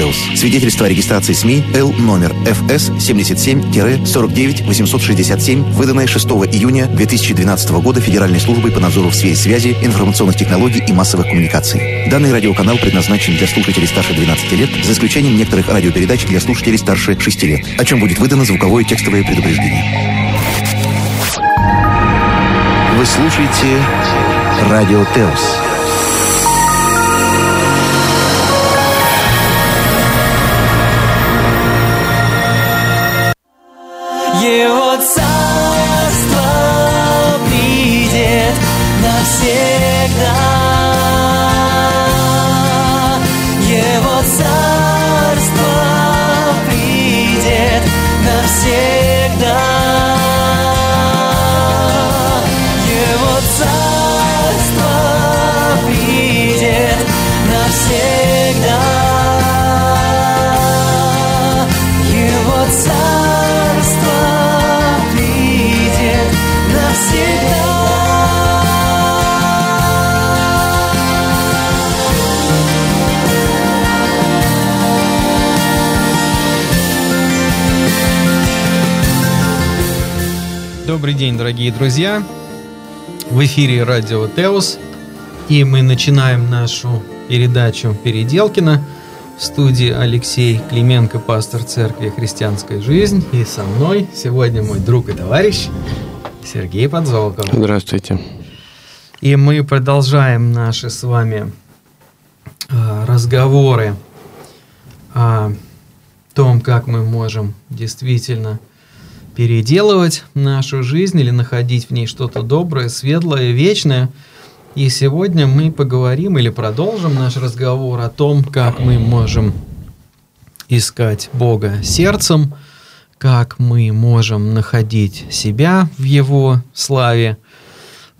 Теос. Свидетельство о регистрации СМИ Л номер ФС 77-49-867, выданное 6 июня 2012 года Федеральной службой по надзору в сфере связи, информационных технологий и массовых коммуникаций. Данный радиоканал предназначен для слушателей старше 12 лет, за исключением некоторых радиопередач для слушателей старше 6 лет, о чем будет выдано звуковое текстовое предупреждение. Вы слушаете Радио Теос. Его царство придет навсегда. Его царство придет навсегда. Добрый день, дорогие друзья! В эфире радио Теос, и мы начинаем нашу передачу Переделкина. В студии Алексей Клименко, пастор церкви «Христианская жизнь», и со мной сегодня мой друг и товарищ Сергей Подзолков. Здравствуйте. И мы продолжаем наши с вами а, разговоры о том, как мы можем действительно переделывать нашу жизнь или находить в ней что-то доброе, светлое, вечное. И сегодня мы поговорим или продолжим наш разговор о том, как мы можем искать Бога сердцем, как мы можем находить себя в Его славе.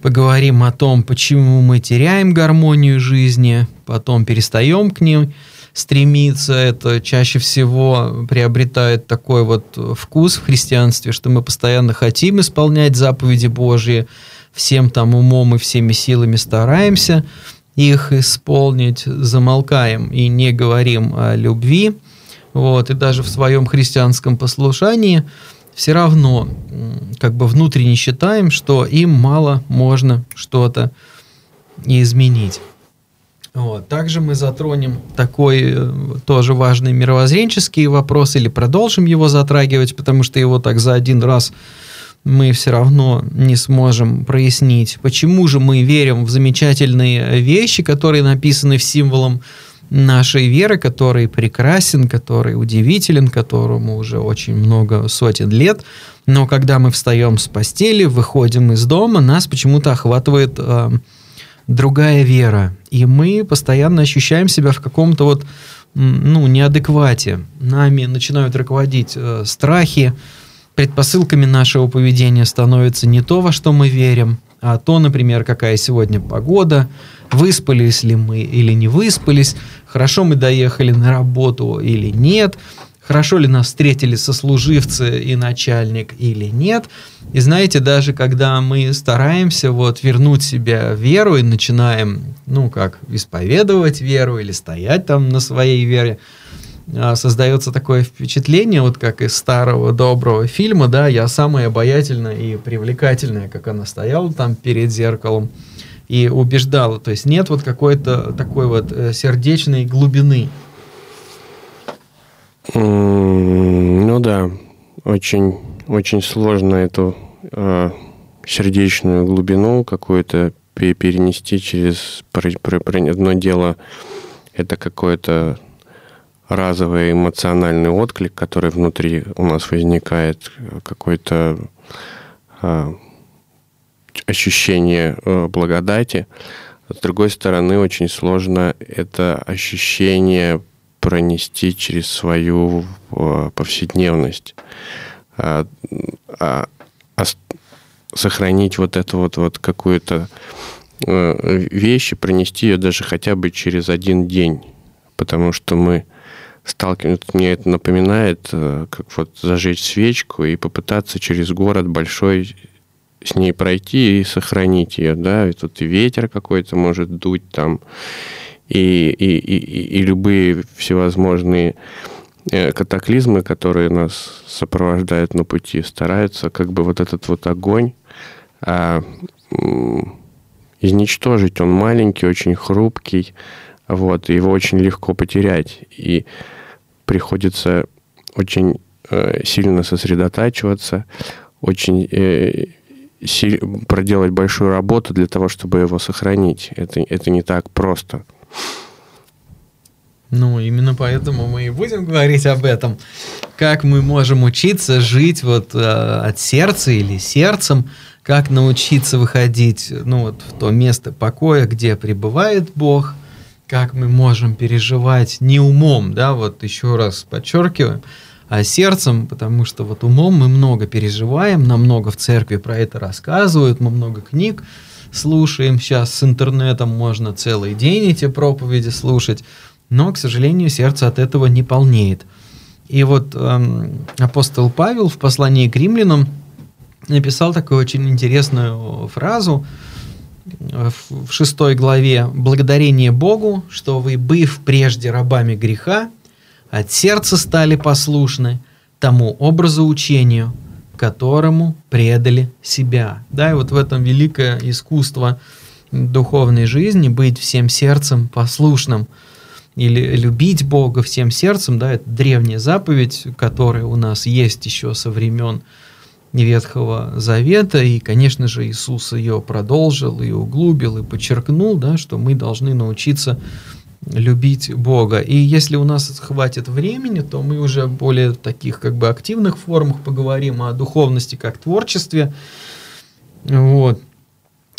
Поговорим о том, почему мы теряем гармонию жизни, потом перестаем к ним стремиться. Это чаще всего приобретает такой вот вкус в христианстве, что мы постоянно хотим исполнять заповеди Божьи, всем там умом и всеми силами стараемся их исполнить, замолкаем и не говорим о любви. Вот, и даже в своем христианском послушании все равно как бы внутренне считаем, что им мало можно что-то изменить. Вот. Также мы затронем такой э, тоже важный мировоззренческий вопрос или продолжим его затрагивать, потому что его так за один раз мы все равно не сможем прояснить. Почему же мы верим в замечательные вещи, которые написаны в символом нашей веры, который прекрасен, который удивителен, которому уже очень много сотен лет. Но когда мы встаем с постели, выходим из дома, нас почему-то охватывает э, другая вера. И мы постоянно ощущаем себя в каком-то вот, ну, неадеквате. Нами начинают руководить э, страхи, предпосылками нашего поведения становится не то, во что мы верим, а то, например, какая сегодня погода, выспались ли мы или не выспались, хорошо мы доехали на работу или нет, хорошо ли нас встретили сослуживцы и начальник или нет. И знаете, даже когда мы стараемся вот вернуть себе веру и начинаем, ну как, исповедовать веру или стоять там на своей вере, а, создается такое впечатление, вот как из старого доброго фильма, да, я самая обаятельная и привлекательная, как она стояла там перед зеркалом и убеждала. То есть нет вот какой-то такой вот э, сердечной глубины. Ну да, очень, очень сложно эту э, сердечную глубину какую-то пе- перенести через... Одно дело это какое-то разовый эмоциональный отклик, который внутри у нас возникает, какое-то э, ощущение э, благодати. С другой стороны, очень сложно это ощущение пронести через свою э, повседневность. А, а, ос- сохранить вот эту вот, вот какую-то э, вещь и пронести ее даже хотя бы через один день. Потому что мы сталкиваемся, мне это напоминает, э, как вот зажечь свечку и попытаться через город большой с ней пройти и сохранить ее, да, и тут и ветер какой-то может дуть там, и, и, и, и любые всевозможные э, катаклизмы, которые нас сопровождают на пути, стараются как бы вот этот вот огонь а, изничтожить. Он маленький, очень хрупкий, вот, его очень легко потерять. И приходится очень э, сильно сосредотачиваться, очень э, проделать большую работу для того, чтобы его сохранить. Это, это не так просто. Ну, именно поэтому мы и будем говорить об этом. Как мы можем учиться жить вот э, от сердца или сердцем, как научиться выходить ну, вот, в то место покоя, где пребывает Бог, как мы можем переживать не умом, да, вот еще раз подчеркиваю, а сердцем, потому что вот умом мы много переживаем, нам много в церкви про это рассказывают, мы много книг слушаем, сейчас с интернетом можно целый день эти проповеди слушать, но, к сожалению, сердце от этого не полнеет. И вот эм, апостол Павел в послании к римлянам написал такую очень интересную фразу в шестой главе «Благодарение Богу, что вы, быв прежде рабами греха, от сердца стали послушны тому образу учению, которому предали себя. Да, и вот в этом великое искусство духовной жизни быть всем сердцем послушным или любить Бога всем сердцем, да, это древняя заповедь, которая у нас есть еще со времен Ветхого Завета, и, конечно же, Иисус ее продолжил и углубил, и подчеркнул, да, что мы должны научиться любить Бога. И если у нас хватит времени, то мы уже в более таких как бы активных формах поговорим о духовности как творчестве. Вот.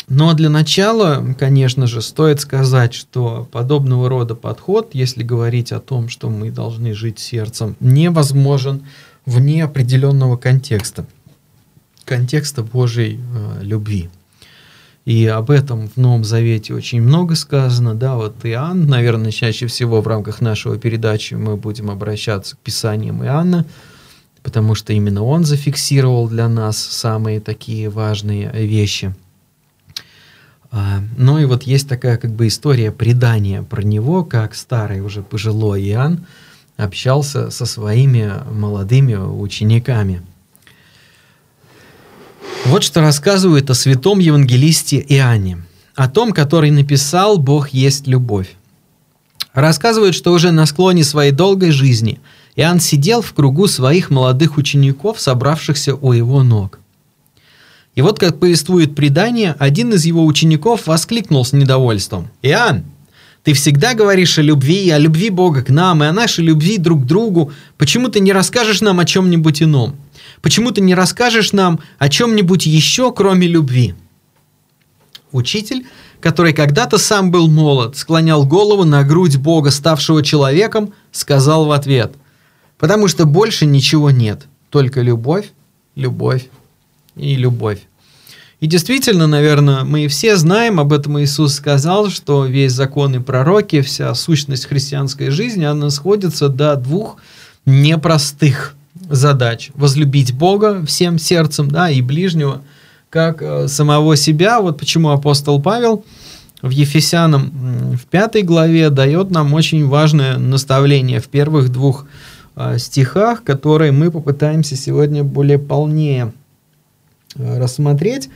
Но для начала, конечно же, стоит сказать, что подобного рода подход, если говорить о том, что мы должны жить сердцем, невозможен вне определенного контекста. Контекста Божьей э, любви. И об этом в Новом Завете очень много сказано. Да, вот Иоанн, наверное, чаще всего в рамках нашего передачи мы будем обращаться к Писаниям Иоанна, потому что именно он зафиксировал для нас самые такие важные вещи. А, ну и вот есть такая как бы история предания про него, как старый уже пожилой Иоанн общался со своими молодыми учениками – вот что рассказывает о святом евангелисте Иоанне, о том, который написал «Бог есть любовь». Рассказывает, что уже на склоне своей долгой жизни Иоанн сидел в кругу своих молодых учеников, собравшихся у его ног. И вот, как повествует предание, один из его учеников воскликнул с недовольством. «Иоанн, ты всегда говоришь о любви, о любви Бога к нам и о нашей любви друг к другу. Почему ты не расскажешь нам о чем-нибудь ином? Почему ты не расскажешь нам о чем-нибудь еще, кроме любви? Учитель, который когда-то сам был молод, склонял голову на грудь Бога, ставшего человеком, сказал в ответ, потому что больше ничего нет, только любовь, любовь и любовь. И действительно, наверное, мы все знаем, об этом Иисус сказал, что весь закон и пророки, вся сущность христианской жизни, она сходится до двух непростых задач. Возлюбить Бога всем сердцем, да, и ближнего, как э, самого себя. Вот почему апостол Павел в Ефесянам в пятой главе дает нам очень важное наставление в первых двух э, стихах, которые мы попытаемся сегодня более полнее э, рассмотреть.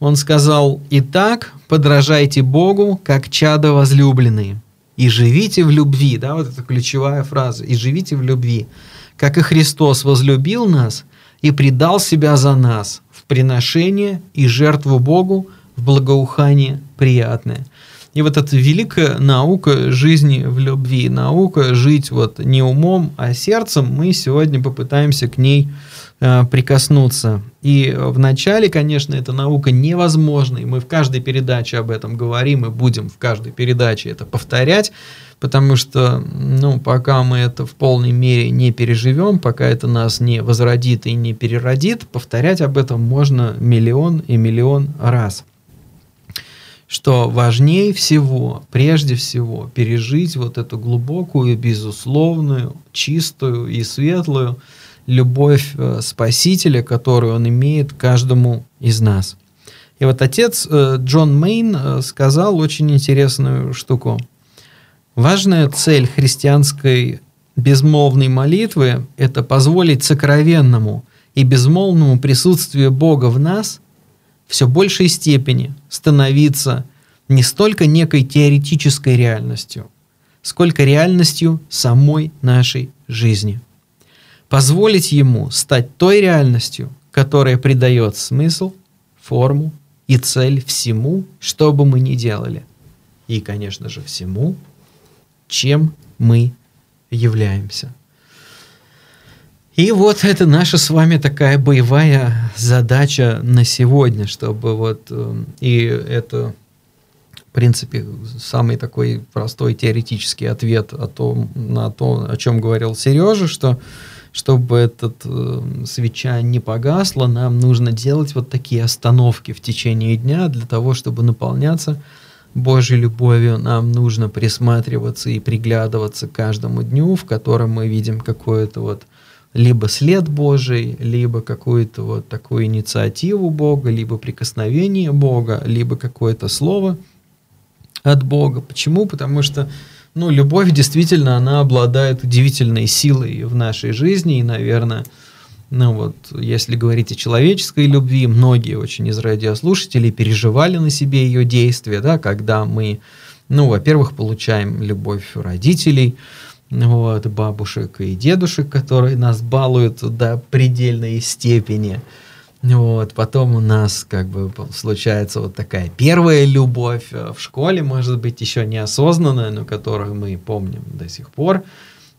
Он сказал, «Итак, подражайте Богу, как чада возлюбленные, и живите в любви». Да, вот это ключевая фраза. «И живите в любви, как и Христос возлюбил нас и предал себя за нас в приношение и жертву Богу в благоухание приятное. И вот эта великая наука жизни в любви, наука жить вот не умом, а сердцем, мы сегодня попытаемся к ней э, прикоснуться. И вначале, конечно, эта наука невозможна, и мы в каждой передаче об этом говорим, и будем в каждой передаче это повторять, потому что, ну, пока мы это в полной мере не переживем, пока это нас не возродит и не переродит, повторять об этом можно миллион и миллион раз. Что важнее всего, прежде всего, пережить вот эту глубокую, безусловную, чистую и светлую любовь э, Спасителя, которую он имеет каждому из нас. И вот отец э, Джон Мейн э, сказал очень интересную штуку – Важная цель христианской безмолвной молитвы – это позволить сокровенному и безмолвному присутствию Бога в нас все большей степени становиться не столько некой теоретической реальностью, сколько реальностью самой нашей жизни. Позволить ему стать той реальностью, которая придает смысл, форму и цель всему, что бы мы ни делали. И, конечно же, всему, чем мы являемся. И вот это наша с вами такая боевая задача на сегодня, чтобы вот э, и это в принципе самый такой простой теоретический ответ о том, на то, о чем говорил Сережа, что чтобы этот э, свеча не погасла, нам нужно делать вот такие остановки в течение дня для того, чтобы наполняться Божьей любовью. Нам нужно присматриваться и приглядываться к каждому дню, в котором мы видим какое-то вот либо след Божий, либо какую-то вот такую инициативу Бога, либо прикосновение Бога, либо какое-то слово от Бога. Почему? Потому что ну, любовь действительно, она обладает удивительной силой в нашей жизни, и, наверное, ну вот, если говорить о человеческой любви, многие очень из радиослушателей переживали на себе ее действия, да, когда мы, ну, во-первых, получаем любовь родителей, вот, бабушек и дедушек, которые нас балуют до предельной степени – вот, потом у нас как бы случается вот такая первая любовь э, в школе, может быть, еще неосознанная, но которую мы помним до сих пор.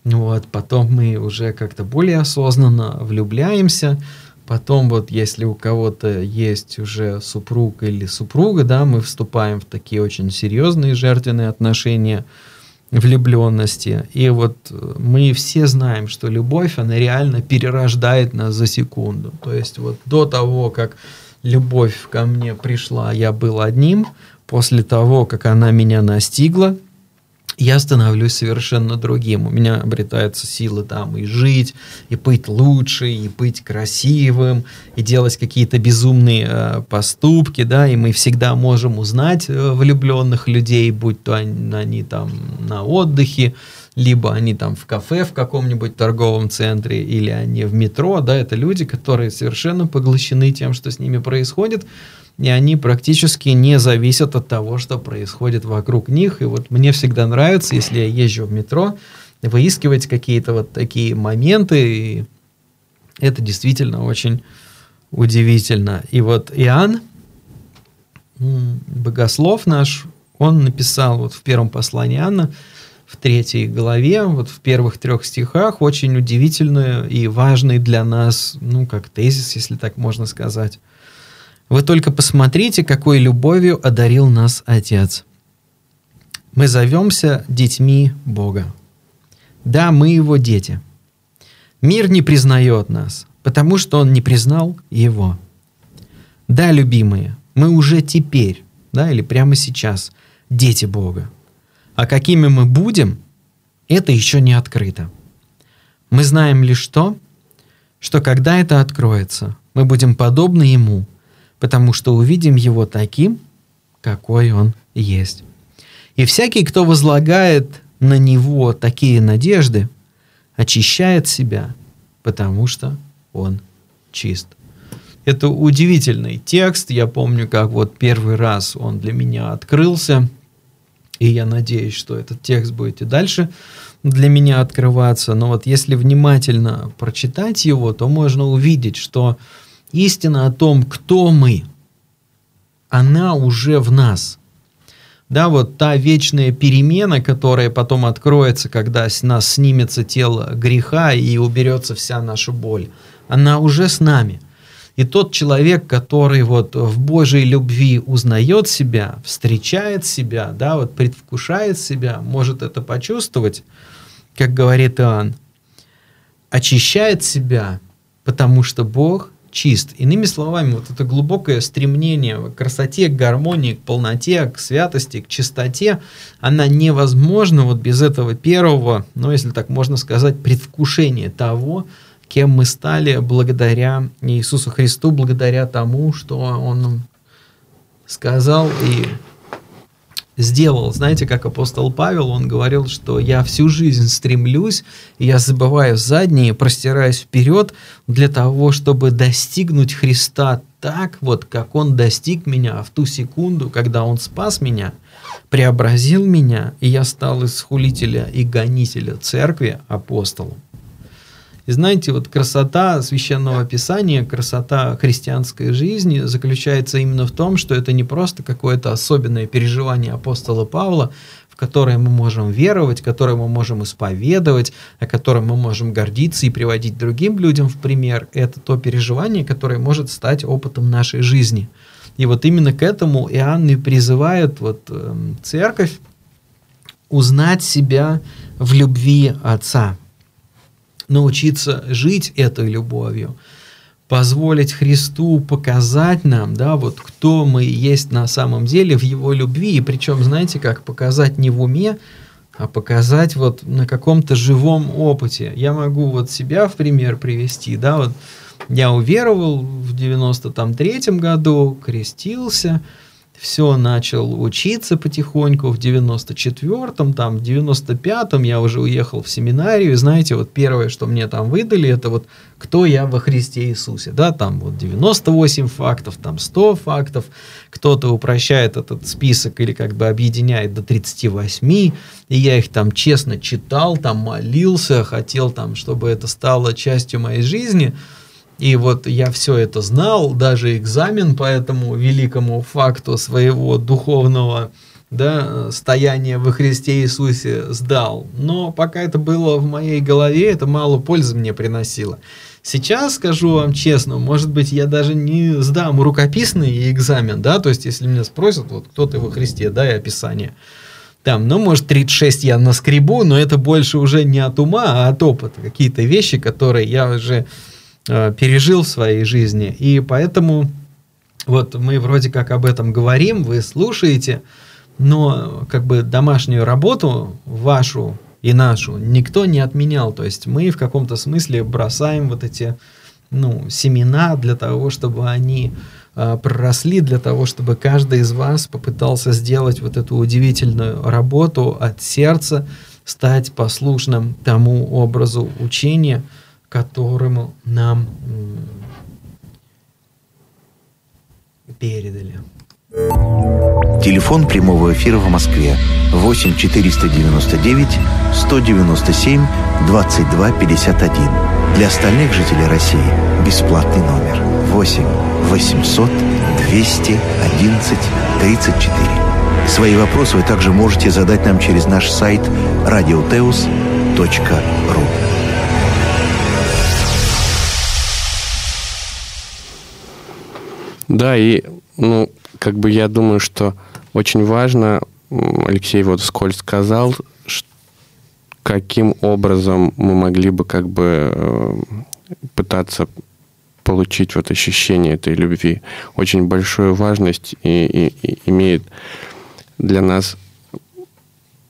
Вот, потом мы уже как-то более осознанно влюбляемся. Потом вот если у кого-то есть уже супруг или супруга, да, мы вступаем в такие очень серьезные жертвенные отношения – влюбленности. И вот э, мы все знаем, что любовь, она реально перерождает нас за секунду. То есть вот до того, как любовь ко мне пришла, я был одним. После того, как она меня настигла, я становлюсь совершенно другим. У меня обретаются силы там и жить, и быть лучше, и быть красивым, и делать какие-то безумные э, поступки, да, и мы всегда можем узнать э, влюбленных людей, будь то они, они там на отдыхе, либо они там в кафе в каком-нибудь торговом центре, или они в метро, да, это люди, которые совершенно поглощены тем, что с ними происходит, и они практически не зависят от того, что происходит вокруг них. И вот мне всегда нравится, если я езжу в метро, выискивать какие-то вот такие моменты, и это действительно очень удивительно. И вот Иоанн, богослов наш, он написал вот в первом послании Иоанна, в третьей главе, вот в первых трех стихах, очень удивительный и важный для нас, ну, как тезис, если так можно сказать. Вы только посмотрите, какой любовью одарил нас Отец. Мы зовемся детьми Бога. Да, мы Его дети. Мир не признает нас, потому что Он не признал Его. Да, любимые, мы уже теперь, да, или прямо сейчас, дети Бога. А какими мы будем, это еще не открыто. Мы знаем лишь то, что когда это откроется, мы будем подобны Ему – потому что увидим его таким, какой он есть. И всякий, кто возлагает на него такие надежды, очищает себя, потому что он чист. Это удивительный текст. Я помню, как вот первый раз он для меня открылся. И я надеюсь, что этот текст будет и дальше для меня открываться. Но вот если внимательно прочитать его, то можно увидеть, что истина о том, кто мы, она уже в нас. Да, вот та вечная перемена, которая потом откроется, когда с нас снимется тело греха и уберется вся наша боль, она уже с нами. И тот человек, который вот в Божьей любви узнает себя, встречает себя, да, вот предвкушает себя, может это почувствовать, как говорит Иоанн, очищает себя, потому что Бог чист. Иными словами, вот это глубокое стремление к красоте, к гармонии, к полноте, к святости, к чистоте, она невозможна вот без этого первого, ну, если так можно сказать, предвкушения того, кем мы стали благодаря Иисусу Христу, благодаря тому, что Он сказал и сделал. Знаете, как апостол Павел, он говорил, что я всю жизнь стремлюсь, я забываю задние, простираюсь вперед для того, чтобы достигнуть Христа так, вот как Он достиг меня в ту секунду, когда Он спас меня, преобразил меня, и я стал из хулителя и гонителя церкви апостолом. И знаете, вот красота священного писания, красота христианской жизни заключается именно в том, что это не просто какое-то особенное переживание апостола Павла, в которое мы можем веровать, которое мы можем исповедовать, о котором мы можем гордиться и приводить другим людям в пример. Это то переживание, которое может стать опытом нашей жизни. И вот именно к этому Иоанн и призывает вот, э, церковь узнать себя в любви Отца научиться жить этой любовью, позволить Христу показать нам, да, вот кто мы есть на самом деле в Его любви, и причем, знаете, как показать не в уме, а показать вот на каком-то живом опыте. Я могу вот себя в пример привести, да, вот я уверовал в 93-м году, крестился, все начал учиться потихоньку в 94-м, там в 95-м я уже уехал в семинарию, и знаете, вот первое, что мне там выдали, это вот кто я во Христе Иисусе, да, там вот 98 фактов, там 100 фактов, кто-то упрощает этот список или как бы объединяет до 38, и я их там честно читал, там молился, хотел там, чтобы это стало частью моей жизни, и вот я все это знал, даже экзамен по этому великому факту своего духовного да, стояния во Христе Иисусе сдал. Но пока это было в моей голове, это мало пользы мне приносило. Сейчас, скажу вам честно, может быть, я даже не сдам рукописный экзамен, да, то есть, если меня спросят, вот, кто ты во Христе, да, и описание, там, ну, может, 36 я наскребу, но это больше уже не от ума, а от опыта. Какие-то вещи, которые я уже Э, пережил в своей жизни. И поэтому вот мы вроде как об этом говорим, вы слушаете, но как бы домашнюю работу вашу и нашу никто не отменял. То есть мы в каком-то смысле бросаем вот эти ну, семена для того, чтобы они э, проросли, для того, чтобы каждый из вас попытался сделать вот эту удивительную работу от сердца, стать послушным тому образу учения, которому нам передали. Телефон прямого эфира в Москве 8 499 197 22 51. Для остальных жителей России бесплатный номер 8 800 211 34. Свои вопросы вы также можете задать нам через наш сайт radioteus.ru. Да, и, ну, как бы я думаю, что очень важно, Алексей вот вскользь сказал, каким образом мы могли бы как бы э, пытаться получить вот ощущение этой любви. Очень большую важность и, и, и имеет для нас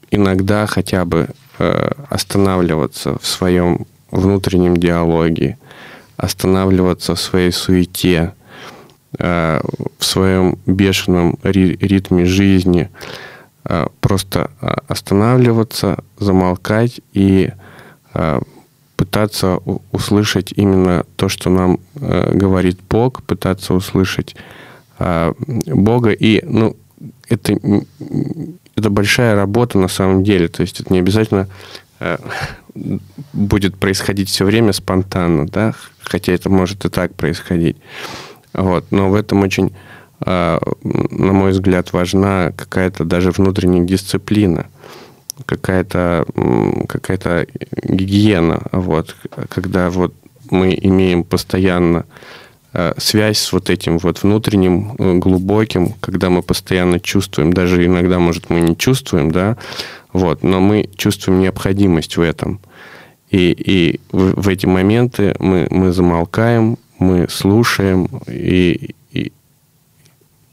иногда хотя бы э, останавливаться в своем внутреннем диалоге, останавливаться в своей суете, в своем бешеном ритме жизни э, просто э, останавливаться, замолкать и пытаться услышать именно то, что нам говорит Бог, пытаться услышать Бога. И ну, это, это большая работа на самом деле. То есть это не обязательно будет происходить все время спонтанно, да, хотя это может и так происходить. Вот. Но в этом очень, а, на мой взгляд, важна какая-то даже внутренняя дисциплина, какая-то какая гигиена, вот, когда вот мы имеем постоянно а, связь с вот этим вот внутренним э, глубоким, когда мы постоянно чувствуем, даже иногда, может, мы не чувствуем, да, вот, но мы чувствуем необходимость в этом. И, и в, в эти моменты мы, мы замолкаем, мы слушаем и, и,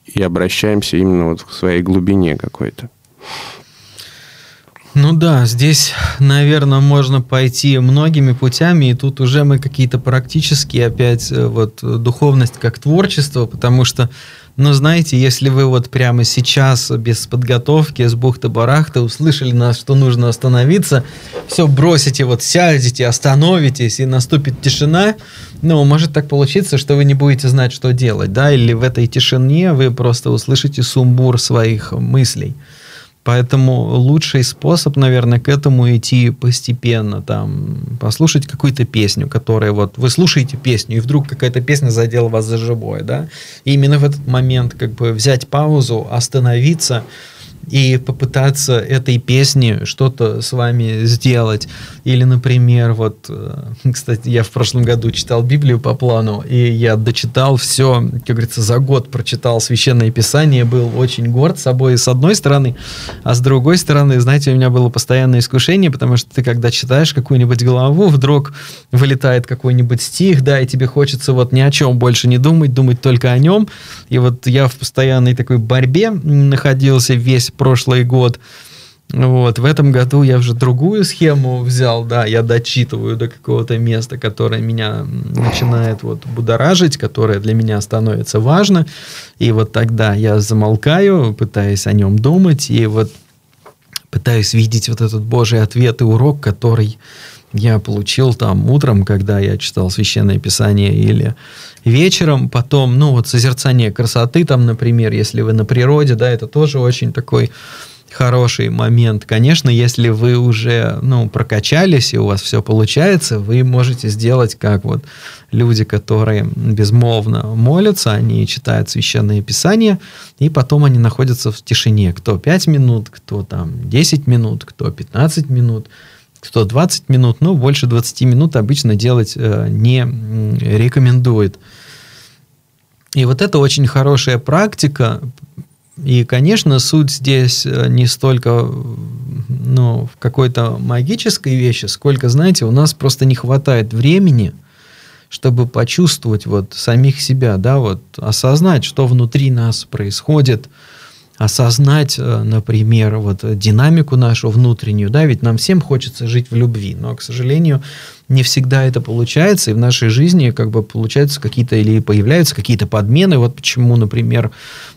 и обращаемся именно вот к своей глубине какой-то. Ну да, здесь, наверное, можно пойти многими путями, и тут уже мы какие-то практические опять, э, вот духовность как творчество, потому что Но знаете, если вы вот прямо сейчас без подготовки, с бухты-барахта услышали нас, что нужно остановиться, все бросите, вот сядете, остановитесь, и наступит тишина, ну, может так получиться, что вы не будете знать, что делать, да, или в этой тишине вы просто услышите сумбур своих мыслей. Поэтому лучший способ, наверное, к этому идти постепенно, там, послушать какую-то песню, которая вот, вы слушаете песню, и вдруг какая-то песня задела вас за живое, да, и именно в этот момент как бы взять паузу, остановиться, и попытаться этой песни что-то с вами сделать. Или, например, вот, э, кстати, я в прошлом году читал Библию по плану, и я дочитал все, как говорится, за год прочитал Священное Писание, был очень горд собой с одной стороны, а с другой стороны, знаете, у меня было постоянное искушение, потому что ты, когда читаешь какую-нибудь главу, вдруг вылетает какой-нибудь стих, да, и тебе хочется вот ни о чем больше не думать, думать только о нем. И вот я в постоянной такой борьбе находился весь прошлый год. Вот, в этом году я уже другую схему взял, да, я дочитываю до какого-то места, которое меня начинает вот будоражить, которое для меня становится важно, и вот тогда я замолкаю, пытаясь о нем думать, и вот пытаюсь видеть вот этот Божий ответ и урок, который я получил там утром, когда я читал Священное Писание, или вечером, потом, ну, вот созерцание красоты, там, например, если вы на природе, да, это тоже очень такой хороший момент. Конечно, если вы уже, ну, прокачались, и у вас все получается, вы можете сделать, как вот люди, которые безмолвно молятся, они читают Священное Писание, и потом они находятся в тишине. Кто 5 минут, кто там 10 минут, кто 15 минут – кто 20 минут, ну, больше 20 минут обычно делать э, не рекомендует. И вот это очень хорошая практика. И, конечно, суть здесь э, не столько ну, в какой-то магической вещи, сколько, знаете, у нас просто не хватает времени, чтобы почувствовать вот самих себя, да, вот осознать, что внутри нас происходит, осознать, э, например, вот динамику нашу внутреннюю, да, ведь нам всем хочется жить в любви, но, к сожалению, не всегда это получается, и в нашей жизни как бы получаются какие-то или появляются какие-то подмены. Вот почему, например,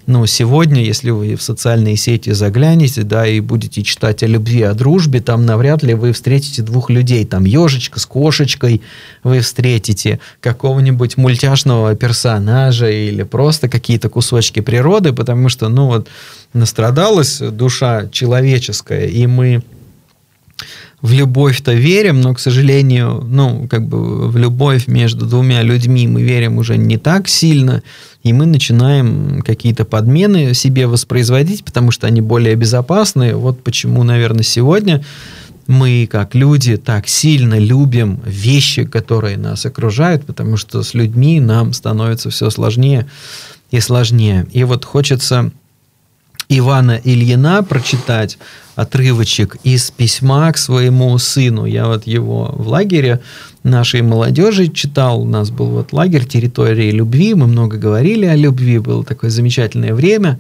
ну, сегодня, если вы в социальные сети заглянете, да, и будете читать о любви, о дружбе, там навряд ли вы встретите двух людей, там ежечка с кошечкой, вы встретите какого-нибудь мультяшного персонажа или просто какие-то кусочки природы, потому что, ну, вот настрадалась душа человеческая, и мы в любовь-то верим, но, к сожалению, ну, как бы в любовь между двумя людьми мы верим уже не так сильно, и мы начинаем какие-то подмены себе воспроизводить, потому что они более безопасны. Вот почему, наверное, сегодня мы, как люди, так сильно любим вещи, которые нас окружают, потому что с людьми нам становится все сложнее и сложнее. И вот хочется Ивана Ильина прочитать отрывочек из письма к своему сыну. Я вот его в лагере нашей молодежи читал. У нас был вот лагерь территории любви. Мы много говорили о любви. Было такое замечательное время.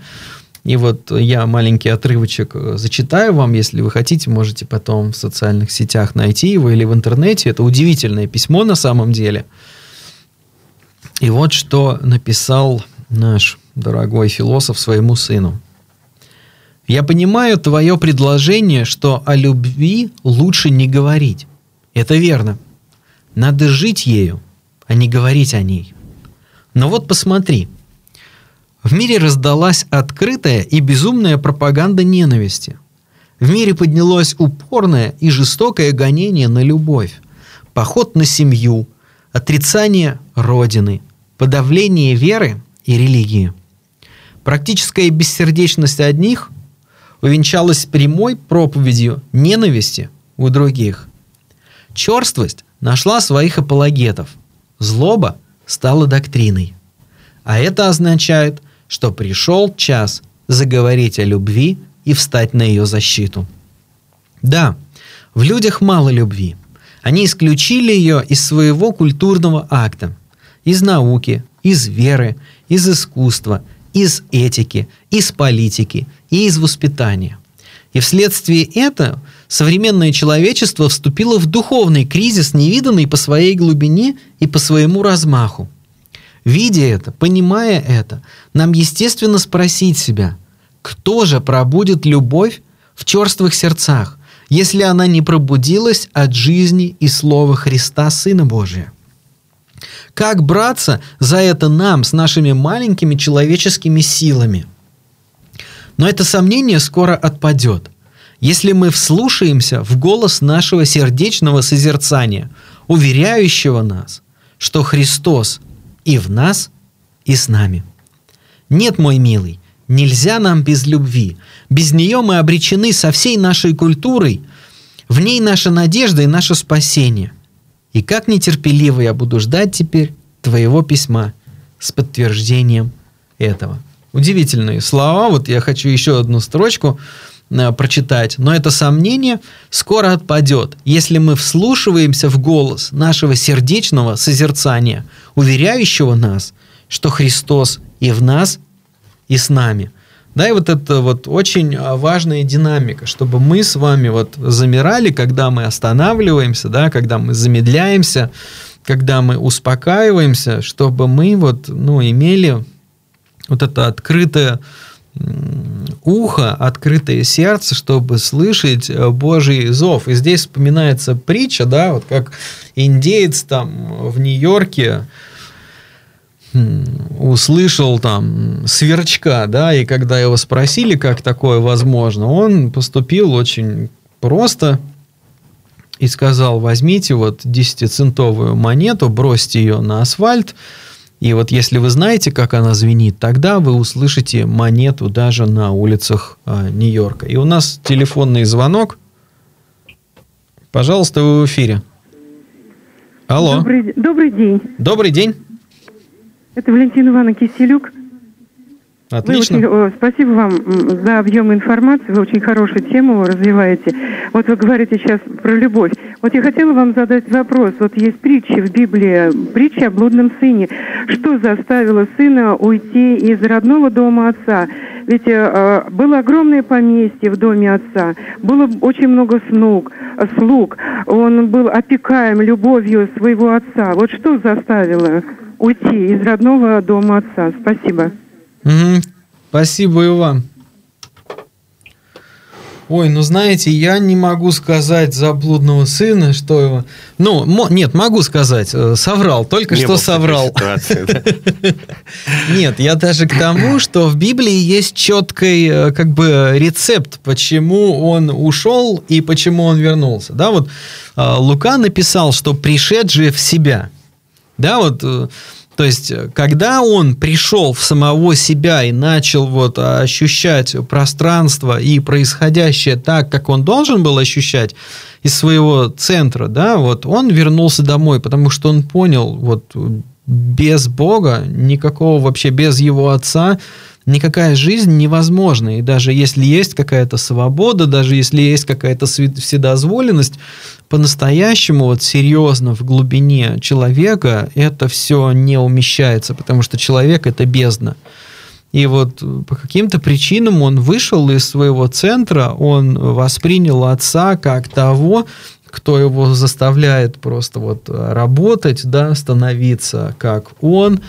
И вот я маленький отрывочек зачитаю вам, если вы хотите, можете потом в социальных сетях найти его или в интернете. Это удивительное письмо на самом деле. И вот что написал наш дорогой философ своему сыну. Я понимаю твое предложение, что о любви лучше не говорить. Это верно. Надо жить ею, а не говорить о ней. Но вот посмотри. В мире раздалась открытая и безумная пропаганда ненависти. В мире поднялось упорное и жестокое гонение на любовь, поход на семью, отрицание Родины, подавление веры и религии. Практическая бессердечность одних увенчалась прямой проповедью ненависти у других. Черствость нашла своих апологетов. Злоба стала доктриной. А это означает, что пришел час заговорить о любви и встать на ее защиту. Да, в людях мало любви. Они исключили ее из своего культурного акта, из науки, из веры, из искусства – из этики, из политики и из воспитания. И вследствие этого современное человечество вступило в духовный кризис, невиданный по своей глубине и по своему размаху. Видя это, понимая это, нам естественно спросить себя, кто же пробудит любовь в черствых сердцах, если она не пробудилась от жизни и слова Христа, Сына Божия? Как браться за это нам с нашими маленькими человеческими силами? Но это сомнение скоро отпадет, если мы вслушаемся в голос нашего сердечного созерцания, уверяющего нас, что Христос и в нас, и с нами. Нет, мой милый, нельзя нам без любви. Без нее мы обречены со всей нашей культурой. В ней наша надежда и наше спасение. И как нетерпеливо я буду ждать теперь твоего письма с подтверждением этого. Удивительные слова. Вот я хочу еще одну строчку э, прочитать. Но это сомнение скоро отпадет, если мы вслушиваемся в голос нашего сердечного созерцания, уверяющего нас, что Христос и в нас, и с нами. Да, и вот это вот очень а, важная динамика, чтобы мы с вами вот замирали, когда мы останавливаемся, да, когда мы замедляемся, когда мы успокаиваемся, чтобы мы вот, ну, имели вот это открытое ухо, открытое сердце, чтобы слышать э, Божий зов. И здесь вспоминается притча, да, вот как индеец там в Нью-Йорке, услышал там сверчка, да, и когда его спросили, как такое возможно, он поступил очень просто и сказал, возьмите вот 10-центовую монету, бросьте ее на асфальт, и вот если вы знаете, как она звенит, тогда вы услышите монету даже на улицах э, Нью-Йорка. И у нас телефонный звонок. Пожалуйста, вы в эфире. Алло. Добрый, добрый день. Добрый день. Это Валентина Ивановна Киселюк. Отлично. Вы очень, спасибо вам за объем информации. Вы очень хорошую тему развиваете. Вот вы говорите сейчас про любовь. Вот я хотела вам задать вопрос. Вот есть притчи в Библии, притча о блудном сыне. Что заставило сына уйти из родного дома отца? Ведь э, было огромное поместье в доме отца, было очень много слуг, слуг. Он был опекаем любовью своего отца. Вот что заставило уйти из родного дома отца. Спасибо. Угу. Спасибо и вам. Ой, ну знаете, я не могу сказать за блудного сына, что его... Ну, мо... нет, могу сказать, э, соврал, только не что соврал. Нет, я даже к тому, что в Библии есть четкий э, как бы рецепт, почему он ушел и почему он вернулся. Да, вот э, Лука написал, что пришедший в себя. Да, вот то есть, э, когда он пришел в самого себя и начал вот ощущать пространство и происходящее так, как он должен был ощущать из своего центра, да, вот он вернулся домой, потому что он понял, вот без Бога, никакого вообще, без его отца, никакая жизнь невозможна. И даже если есть какая-то свобода, даже если есть какая-то вседозволенность, по-настоящему вот серьезно в глубине человека это все не умещается, потому что человек это бездна. И вот по каким-то причинам он вышел из своего центра, он воспринял отца как того, кто его заставляет просто вот работать, да, становиться как он,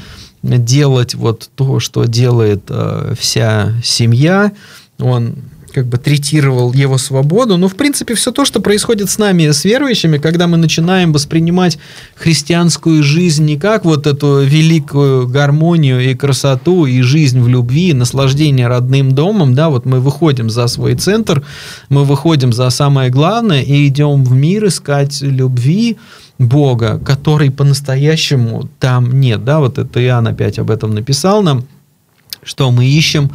делать вот то, что делает э, вся семья. Он как бы третировал его свободу. Но, в принципе, все то, что происходит с нами, с верующими, когда мы начинаем воспринимать христианскую жизнь не как вот эту великую гармонию и красоту, и жизнь в любви, и наслаждение родным домом, да, вот мы выходим за свой центр, мы выходим за самое главное и идем в мир искать любви, Бога, который по-настоящему там нет. Да, вот это Иоанн опять об этом написал нам, что мы ищем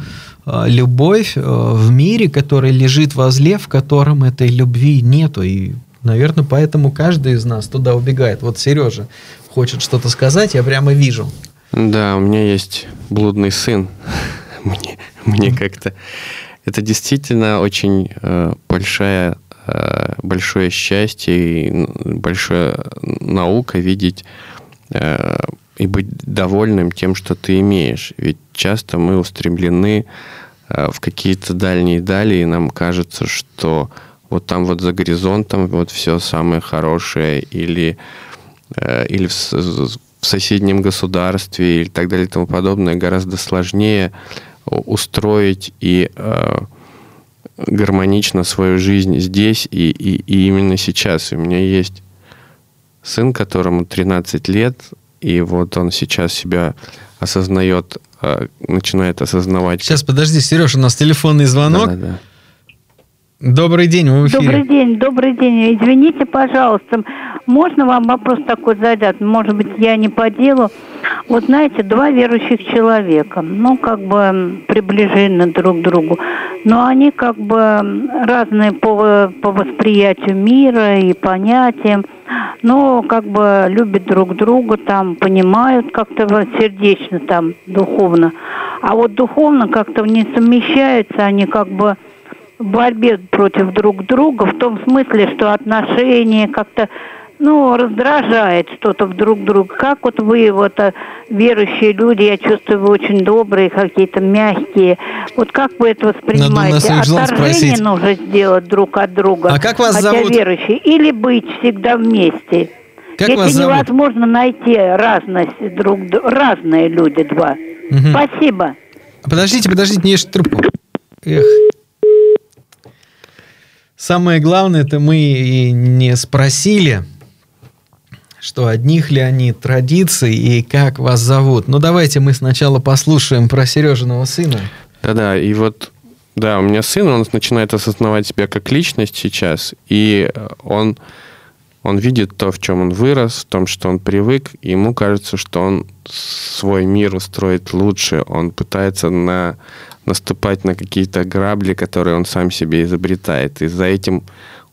э, любовь э, в мире, который лежит возле, в котором этой любви нету. И, наверное, поэтому каждый из нас туда убегает. Вот Сережа хочет что-то сказать, я прямо вижу. Да, у меня есть блудный сын. мне мне как-то... Это действительно очень э, большая большое счастье и большая наука видеть э, и быть довольным тем, что ты имеешь. Ведь часто мы устремлены э, в какие-то дальние дали, и нам кажется, что вот там вот за горизонтом вот все самое хорошее, или э, или в, в соседнем государстве и так далее и тому подобное гораздо сложнее устроить и э, гармонично свою жизнь здесь и, и, и именно сейчас. У меня есть сын, которому 13 лет, и вот он сейчас себя осознает, э, начинает осознавать. Сейчас, подожди, Сереж, у нас телефонный звонок. Да-да-да. Добрый день, вы в эфире. Добрый день, добрый день. Извините, пожалуйста, можно вам вопрос такой задать? Может быть, я не по делу. Вот знаете, два верующих человека, ну, как бы приближены друг к другу, но они как бы разные по, по восприятию мира и понятиям, но как бы любят друг друга, там, понимают как-то сердечно, там, духовно. А вот духовно как-то не совмещаются, они как бы в борьбе против друг друга, в том смысле, что отношения как-то, ну, раздражает что-то друг друга. Как вот вы, вот э, верующие люди, я чувствую, вы очень добрые, какие-то мягкие. Вот как вы это Надо воспринимаете? Жан Отторжение нужно сделать друг от друга. А как вас хотя зовут? верующие. Или быть всегда вместе. Как Если вас зовут? невозможно найти разность друг разные люди два. Мгм. Спасибо. Подождите, подождите, не ешьте трубку. Эх. Самое главное, это мы и не спросили, что одних ли они традиций и как вас зовут. Ну давайте мы сначала послушаем про Сережиного сына. Да-да, и вот, да, у меня сын, он начинает осознавать себя как личность сейчас, и э, он, он видит то, в чем он вырос, в том, что он привык, и ему кажется, что он свой мир устроит лучше, он пытается на, наступать на какие-то грабли, которые он сам себе изобретает, и за этим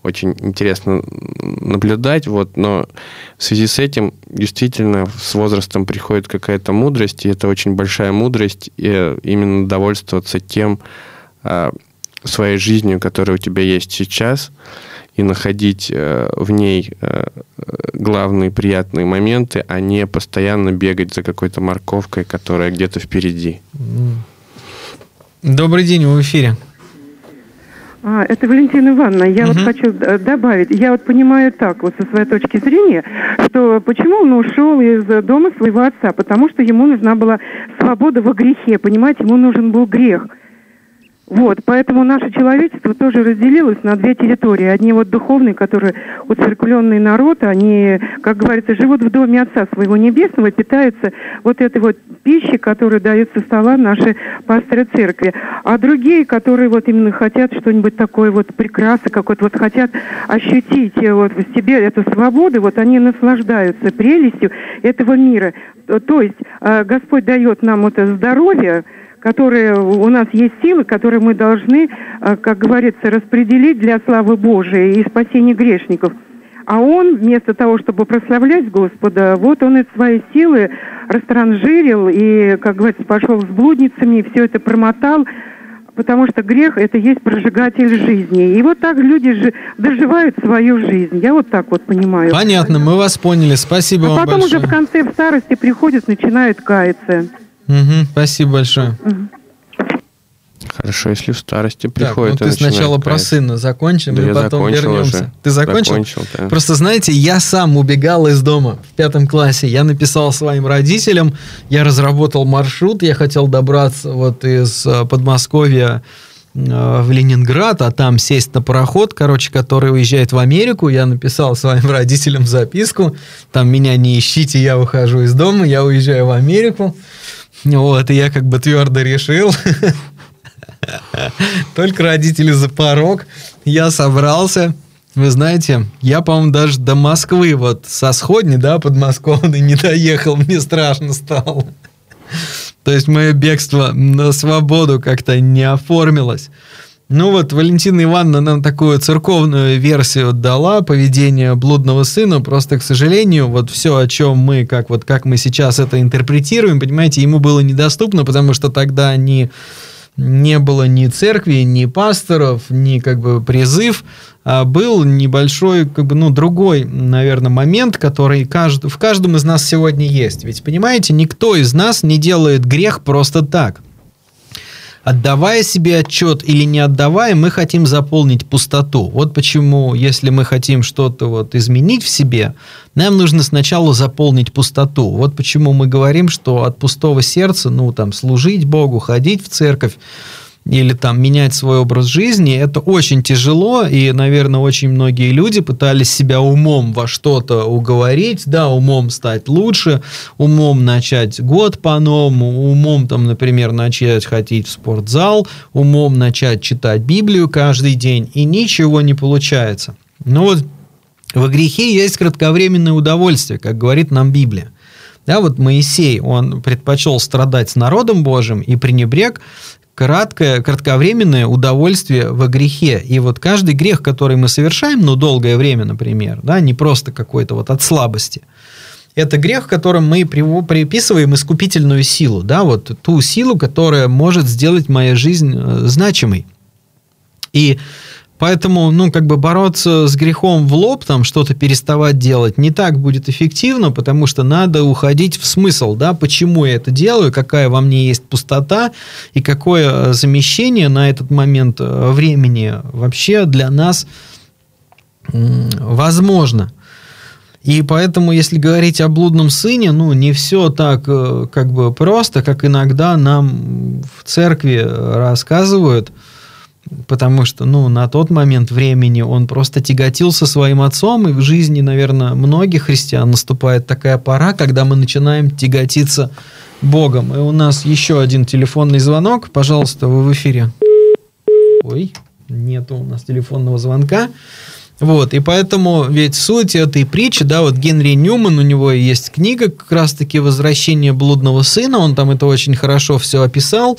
очень интересно наблюдать, вот, но в связи с этим действительно с возрастом приходит какая-то мудрость, и это очень большая мудрость, и э, именно довольствоваться тем а, своей жизнью, которая у тебя есть сейчас, и находить э, в ней э, главные приятные моменты, а не постоянно бегать за какой-то морковкой, которая где-то впереди. Добрый день, вы в эфире. А, это Валентина Ивановна. Я вот Мгм. хочу э, добавить. Я вот понимаю так, вот со своей точки зрения, что почему он ушел из дома своего отца? Потому что ему нужна была свобода во грехе, понимаете, ему нужен был грех. Вот, поэтому наше человечество тоже разделилось на две территории. Одни вот духовные, которые уцерквленный народ, они, как говорится, живут в доме Отца своего Небесного, питаются вот этой вот пищей, которая дает со стола наши пасторы церкви. А другие, которые вот именно хотят что-нибудь такое вот прекрасное, какое-то вот хотят ощутить э, вот в себе эту свободу, вот они наслаждаются прелестью этого мира. То есть э, Господь дает нам это здоровье, которые у нас есть силы, которые мы должны, э, как говорится, распределить для славы Божией и спасения грешников. А он, вместо того, чтобы прославлять Господа, вот он эти свои силы растранжирил и, как говорится, пошел с блудницами, все это промотал, потому что грех – это есть прожигатель жизни. И вот так люди же доживают свою жизнь. Я вот так вот понимаю. Понятно, мы вас поняли. Спасибо А вам потом большое. уже в конце, в старости приходят, начинают каяться. Мгм, спасибо большое. Хорошо, если в старости Так, ну приходит. ты сначала про каяться. сына закончим, Да и потом вернемся. уже. Ты закончил? Закончил, да. Просто, знаете, я сам убегал из дома в пятом классе. Я написал своим родителям, я разработал маршрут, я хотел добраться вот из э, Подмосковья э, в Ленинград, а там сесть на пароход, короче, который уезжает в Америку. Я написал своим родителям записку, там меня не ищите, я выхожу из дома, я уезжаю в Америку. Вот, и я как бы твердо решил, только родители за порог. Я собрался. Вы знаете, я, по-моему, даже до Москвы, вот со сходни, да, подмосковной не доехал, мне страшно стало. То есть мое бегство на свободу как-то не оформилось. Ну вот, Валентина Ивановна нам такую церковную версию дала поведения блудного сына. Просто, к сожалению, вот все, о чем мы, как вот как мы сейчас это интерпретируем, понимаете, ему было недоступно, потому что тогда не не было ни церкви, ни пасторов, ни как бы призыв, а был небольшой, как бы, ну, другой, наверное, момент, который кажд... в каждом из нас сегодня есть. Ведь, понимаете, никто из нас не делает грех просто так. Отдавая себе отчет или не отдавая, мы хотим заполнить пустоту. Вот почему, если мы хотим что-то вот изменить в себе, нам нужно сначала заполнить пустоту. Вот почему мы говорим, что от пустого сердца, ну, там, служить Богу, ходить в церковь, или там менять свой образ жизни, это очень тяжело, и, наверное, очень многие люди пытались себя умом во что-то уговорить, да, умом стать лучше, умом начать год по-новому, умом, там, например, начать ходить в спортзал, умом начать читать Библию каждый день, и ничего не получается. Но вот во грехе есть кратковременное удовольствие, как говорит нам Библия. Да, вот Моисей, он предпочел страдать с народом Божьим и пренебрег краткое, кратковременное удовольствие во грехе. И вот каждый грех, который мы совершаем, ну, долгое время, например, да, не просто какой-то вот от слабости, это грех, которым мы приписываем искупительную силу, да, вот ту силу, которая может сделать мою жизнь э, значимой. И Поэтому, ну, как бы бороться с грехом в лоб, там что-то переставать делать, не так будет эффективно, потому что надо уходить в смысл, да, почему я это делаю, какая во мне есть пустота и какое э, замещение на этот момент э, времени вообще для нас возможно. И поэтому, если говорить о блудном сыне, ну, не все так э, как бы просто, как иногда нам в церкви рассказывают – потому что, ну, на тот момент времени он просто тяготился своим отцом, и в жизни, наверное, многих христиан наступает такая пора, когда мы начинаем тяготиться Богом. И у нас еще один телефонный звонок. Пожалуйста, вы в эфире. Ой, нету у нас телефонного звонка. Вот, и поэтому ведь суть этой притчи, да, вот Генри Ньюман, у него есть книга как раз-таки «Возвращение блудного сына», он там это очень хорошо все описал,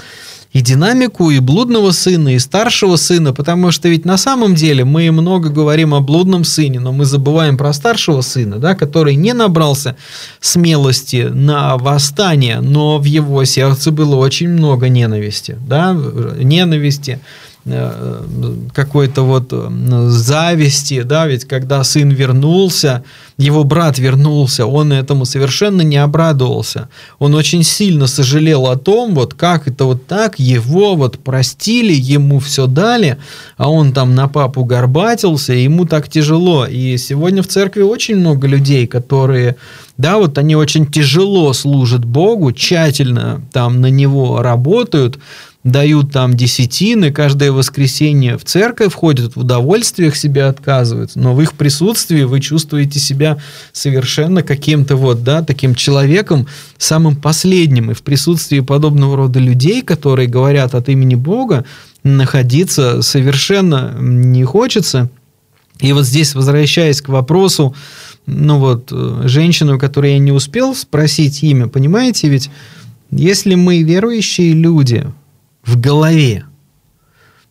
и динамику и блудного сына, и старшего сына, потому что ведь на самом деле мы много говорим о блудном сыне, но мы забываем про старшего сына, да, который не набрался смелости на восстание, но в его сердце было очень много ненависти, да, ненависти, Э, какой-то вот э, зависти, да, ведь когда сын вернулся, его брат вернулся, он этому совершенно не обрадовался. Он очень сильно сожалел о том, вот как это вот так, его вот простили, ему все дали, а он там на папу горбатился, и ему так тяжело. И сегодня в церкви очень много людей, которые, да, вот они очень тяжело служат Богу, тщательно там на него работают, дают там десятины, каждое воскресенье в церковь входят, в удовольствиях себя отказывают, но в их присутствии вы чувствуете себя совершенно каким-то вот, да, таким человеком, самым последним, и в присутствии подобного рода людей, которые говорят от имени Бога, находиться совершенно не хочется. И вот здесь, возвращаясь к вопросу, ну вот, э, женщину, которую я не успел спросить имя, понимаете, ведь если мы верующие люди, в голове,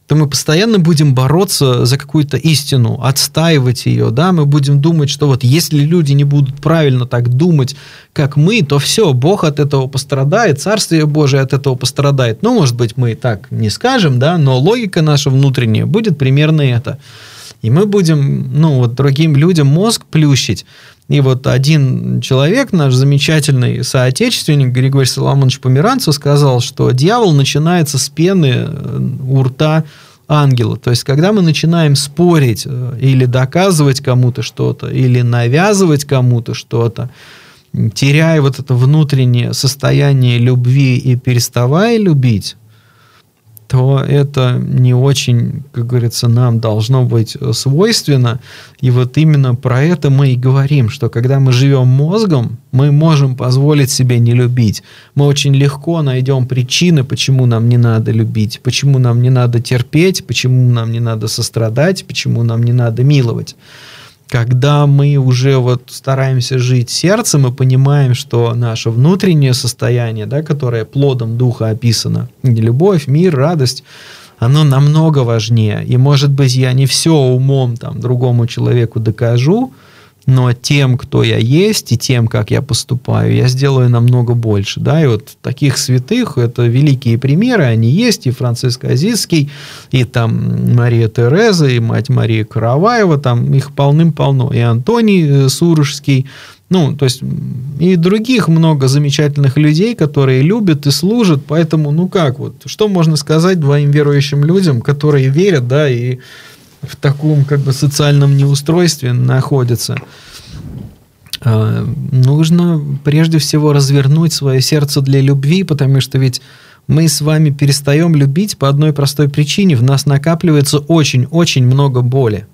то мы постоянно будем бороться за какую-то истину, отстаивать ее, да, мы будем думать, что вот если люди не будут правильно так думать, как мы, то все, Бог от этого пострадает, Царствие Божие от этого пострадает. Ну, может быть, мы так не скажем, да, но логика наша внутренняя будет примерно это. И мы будем, ну, вот другим людям мозг плющить, и вот один человек, наш замечательный соотечественник Григорий Соломонович Померанцев, сказал, что дьявол начинается с пены э, у рта ангела. То есть, когда мы начинаем спорить э, или доказывать кому-то что-то, или навязывать кому-то что-то, теряя вот это внутреннее состояние любви и переставая любить, то это не очень, как говорится, нам должно быть свойственно. И вот именно про это мы и говорим, что когда мы живем мозгом, мы можем позволить себе не любить. Мы очень легко найдем причины, почему нам не надо любить, почему нам не надо терпеть, почему нам не надо сострадать, почему нам не надо миловать когда мы уже вот стараемся жить сердцем и понимаем, что наше внутреннее состояние, да, которое плодом духа описано, любовь, мир, радость, оно намного важнее. И, может быть, я не все умом там другому человеку докажу, но тем, кто я есть, и тем, как я поступаю, я сделаю намного больше. Да? И вот таких святых, это великие примеры, они есть, и Франциск Азизский, и там Мария Тереза, и мать Мария Караваева, там их полным-полно, и Антоний э, Сурожский, Ну, то есть и других много замечательных людей, которые любят и служат, поэтому, ну как вот, что можно сказать двоим верующим людям, которые верят, да, и в таком как бы социальном неустройстве находятся? А, нужно прежде всего развернуть свое сердце для любви, потому что ведь мы с вами перестаем любить по одной простой причине. В нас накапливается очень-очень много боли.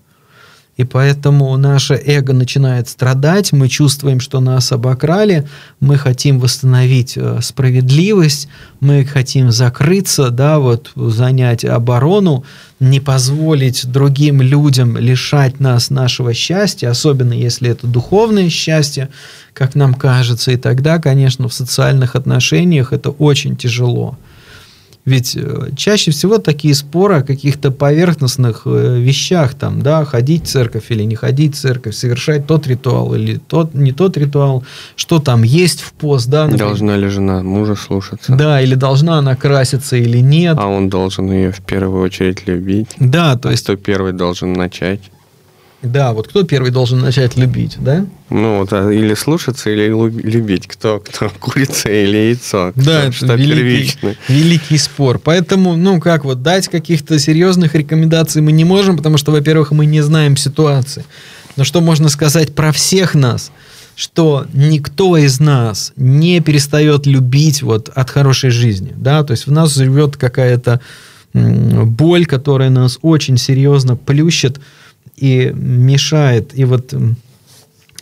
И поэтому наше эго начинает страдать, мы чувствуем, что нас обокрали, мы хотим восстановить э, справедливость, мы хотим закрыться, да, вот занять оборону, не позволить другим людям лишать нас нашего счастья, особенно если это духовное счастье, как нам кажется. И тогда, конечно, в социальных отношениях это очень тяжело. Ведь э, чаще всего такие споры о каких-то поверхностных э, вещах, там, да, ходить в церковь или не ходить в церковь, совершать тот ритуал или тот, не тот ритуал, что там есть в пост, да. Например. Должна ли жена мужа слушаться? Да, или должна она краситься или нет. А он должен ее в первую очередь любить. Да, то а есть... кто первый должен начать? Да, вот кто первый должен начать любить, да? Ну, вот, а или слушаться, или любить. Кто, кто курица или яйцо? Кто, да, что это великий, великий спор. Поэтому, ну, как вот, дать каких-то серьезных рекомендаций мы не можем, потому что, во-первых, мы не знаем ситуации. Но что можно сказать про всех нас? что никто из нас не перестает любить вот от хорошей жизни, да, то есть в нас живет какая-то боль, которая нас очень серьезно плющит, и мешает. И вот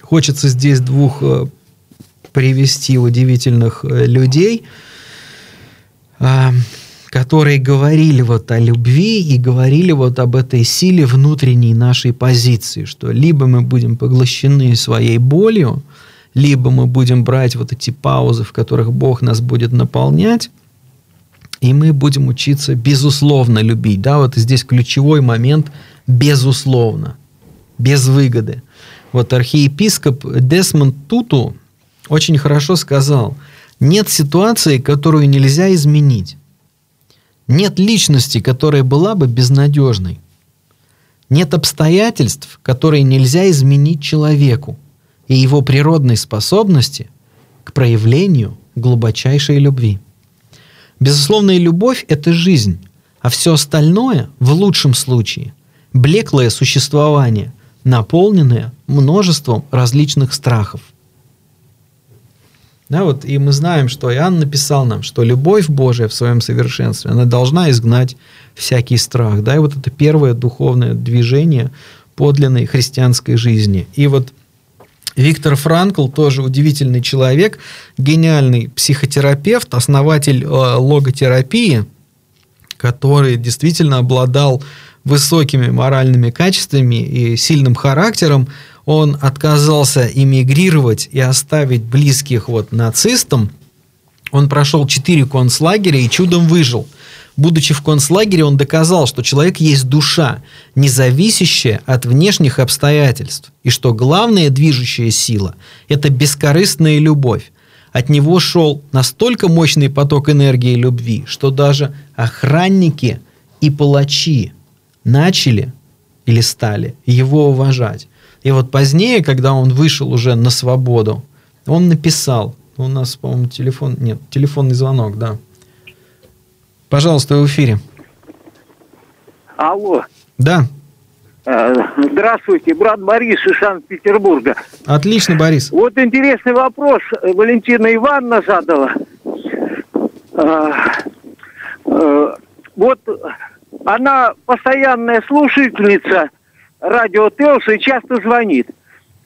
хочется здесь двух э, привести удивительных э, людей, а, которые говорили вот о любви и говорили вот об этой силе внутренней нашей позиции, что либо мы будем поглощены своей болью, либо мы будем брать вот эти паузы, в которых Бог нас будет наполнять, и мы будем учиться безусловно любить. Да, вот здесь ключевой момент – безусловно, без выгоды. Вот архиепископ Десмонд Туту очень хорошо сказал, нет ситуации, которую нельзя изменить. Нет личности, которая была бы безнадежной. Нет обстоятельств, которые нельзя изменить человеку и его природной способности к проявлению глубочайшей любви. Безусловная любовь – это жизнь, а все остальное, в лучшем случае – блеклое существование, наполненное множеством различных страхов. Да, вот, и мы знаем, что Иоанн написал нам, что любовь Божия в своем совершенстве, она должна изгнать всякий страх. Да, и вот это первое духовное движение подлинной христианской жизни. И вот Виктор Франкл тоже удивительный человек, гениальный психотерапевт, основатель э, логотерапии, который действительно обладал высокими моральными качествами и сильным характером, он отказался эмигрировать и оставить близких вот нацистам. Он прошел четыре концлагеря и чудом выжил. Будучи в концлагере, он доказал, что человек есть душа, не зависящая от внешних обстоятельств, и что главная движущая сила – это бескорыстная любовь. От него шел настолько мощный поток энергии любви, что даже охранники и палачи начали или стали его уважать. И вот позднее, когда он вышел уже на свободу, он написал, у нас, по-моему, телефон, нет, телефонный звонок, да. Пожалуйста, в эфире. Алло. Да. Э, здравствуйте, брат Борис из Санкт-Петербурга. Отлично, Борис. Вот интересный вопрос Валентина Ивановна задала. Э, э, вот она постоянная слушательница радио Телса и часто звонит.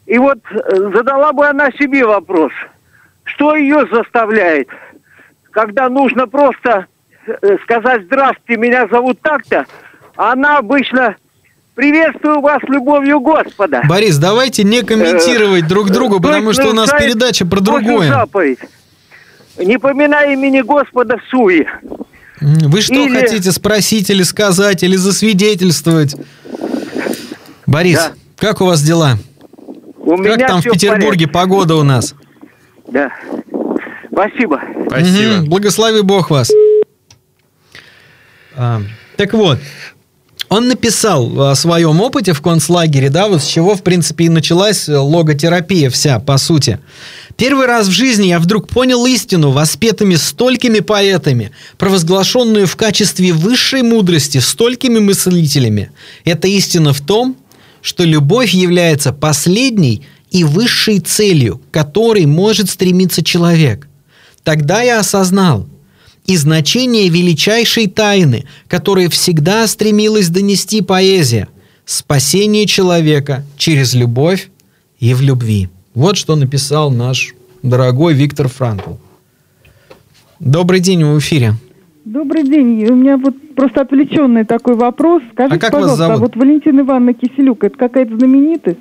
И вот э, задала бы она себе вопрос, что ее заставляет, когда нужно просто э, сказать «Здравствуйте, меня зовут так-то», она обычно Приветствую вас любовью Господа. Борис, давайте не комментировать э, друг друга, потому что у нас передача про другое. Заповедь. Не поминай имени Господа в суе. Вы что или... хотите спросить или сказать, или засвидетельствовать? Борис, да. как у вас дела? У как меня там в Петербурге в погода у нас? Да. Спасибо. Спасибо. Угу. Благослови Бог вас. А, так вот, Он написал о своем опыте в концлагере, да, вот с чего, в принципе, и началась логотерапия вся, по сути. Первый раз в жизни я вдруг понял истину, воспетыми столькими поэтами, провозглашенную в качестве высшей мудрости столькими мыслителями. Эта истина в том, что любовь является последней и высшей целью, которой может стремиться человек. Тогда я осознал и значение величайшей тайны, которой всегда стремилась донести поэзия – спасение человека через любовь и в любви. Вот что написал наш дорогой Виктор Франкл. Добрый день, в эфире. Добрый день. У меня вот просто отвлеченный такой вопрос. Скажите, а как пожалуйста, вас зовут? а вот Валентина Ивановна Киселюк, это какая-то знаменитость?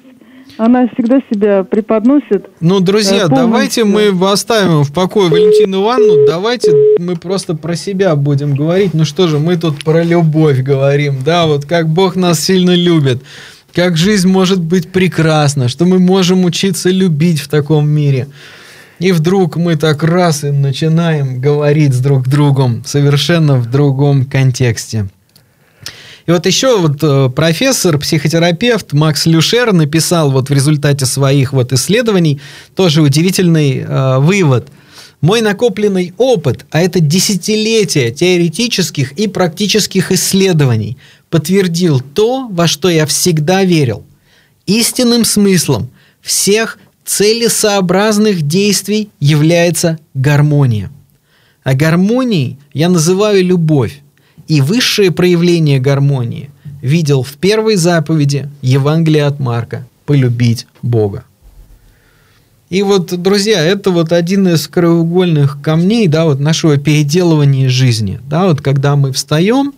Она всегда себя преподносит. Ну, друзья, э, давайте мы оставим в покое Валентину Ивановну. Давайте мы просто про себя будем говорить. Ну что же, мы тут про любовь говорим, да, вот как Бог нас сильно любит, как жизнь может быть прекрасна, что мы можем учиться любить в таком мире. И вдруг мы так раз и начинаем говорить с друг другом совершенно в другом контексте. И вот еще вот э, профессор, психотерапевт Макс Люшер написал вот в результате своих вот исследований тоже удивительный э, вывод. Мой накопленный опыт, а это десятилетия теоретических и практических исследований, подтвердил то, во что я всегда верил. Истинным смыслом всех целесообразных действий является гармония. А гармонией я называю любовь. И высшее проявление гармонии видел в первой заповеди Евангелия от Марка – полюбить Бога. И вот, друзья, это вот один из краеугольных камней, да, вот нашего переделывания жизни. Да, вот когда мы встаем,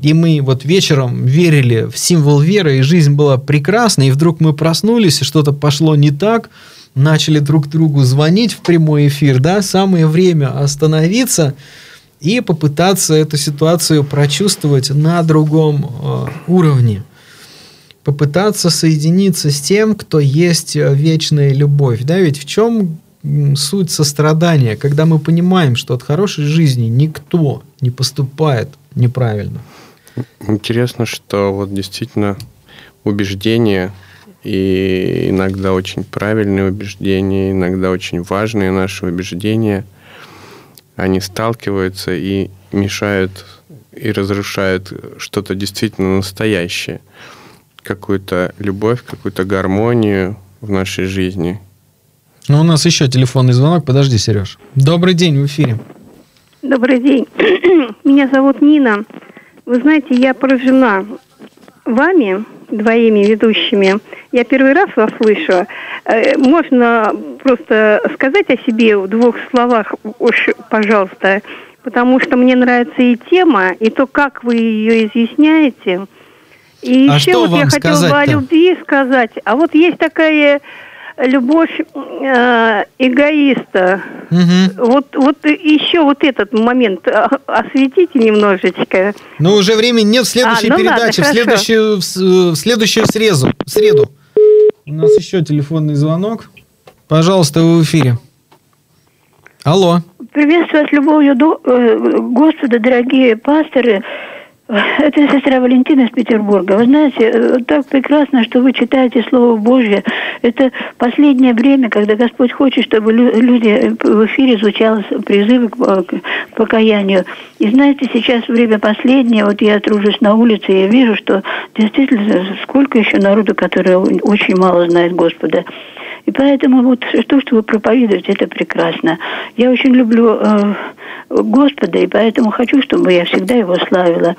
и мы вот вечером верили в символ веры, и жизнь была прекрасна, и вдруг мы проснулись, и что-то пошло не так, начали друг другу звонить в прямой эфир, да, самое время остановиться и попытаться эту ситуацию прочувствовать на другом э, уровне. Попытаться соединиться с тем, кто есть э, вечная любовь. Да, ведь в чем суть сострадания, когда мы понимаем, что от хорошей жизни никто не поступает неправильно. Интересно, что вот действительно убеждения и иногда очень правильные убеждения, иногда очень важные наши убеждения, они сталкиваются и мешают и разрушают что-то действительно настоящее, какую-то любовь, какую-то гармонию в нашей жизни. Ну, у нас еще телефонный звонок. Подожди, Сереж. Добрый день, в эфире. Добрый день. Меня зовут Нина. Вы знаете, я поражена вами, двоими ведущими. Я первый раз вас слышу. Э, Можно просто сказать о себе в двух словах, уж, пожалуйста, потому что мне нравится и тема, и то, как вы ее изъясняете. И А еще что вот я хотела бы о любви сказать. А вот есть такая любовь э, эгоиста. Мгм. Вот, вот еще вот этот момент а, осветите немножечко. Ну, уже времени нет в следующей А, ну ладно, передаче, в хорошо. следующую, в, с- в следующую среду, в среду. У нас еще телефонный звонок. Пожалуйста, вы в эфире. Алло. Приветствую вас любовью до, э, Господа, дорогие пасторы. Это сестра Валентина из Петербурга. Вы знаете, э, так прекрасно, что вы читаете Слово Божье. Это последнее время, когда Господь хочет, чтобы лю- люди э, в эфире звучал призывы к, э, к покаянию. И знаете, сейчас время последнее, вот я тружусь на улице, и я вижу, что действительно сколько еще народу, который очень мало знает Господа. И поэтому вот то, что вы проповедуете, это прекрасно. Я очень люблю э, Господа, и поэтому хочу, чтобы я всегда его славила.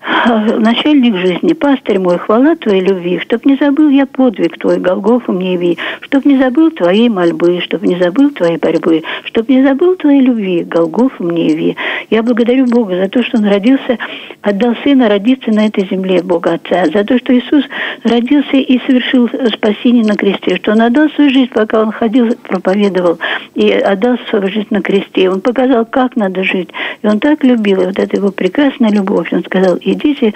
А, Начальник жизни, пастырь мой, хвала твоей любви, чтоб не забыл я подвиг твой, Голгофу мне яви, чтоб не забыл твоей мольбы, чтоб не забыл твоей борьбы, чтоб не забыл твоей любви, Голгофу мне яви. Я благодарю Бога за то, что Он родился, отдал Сына родиться на этой земле, Бога Отца, за то, что Иисус родился и совершил спасение на кресте, что Он отдал свою жизнь, пока Он ходил, проповедовал, и отдал свою жизнь на кресте. Он показал, как надо жить. И Он так любил, и вот эта его прекрасная любовь. Он сказал, идите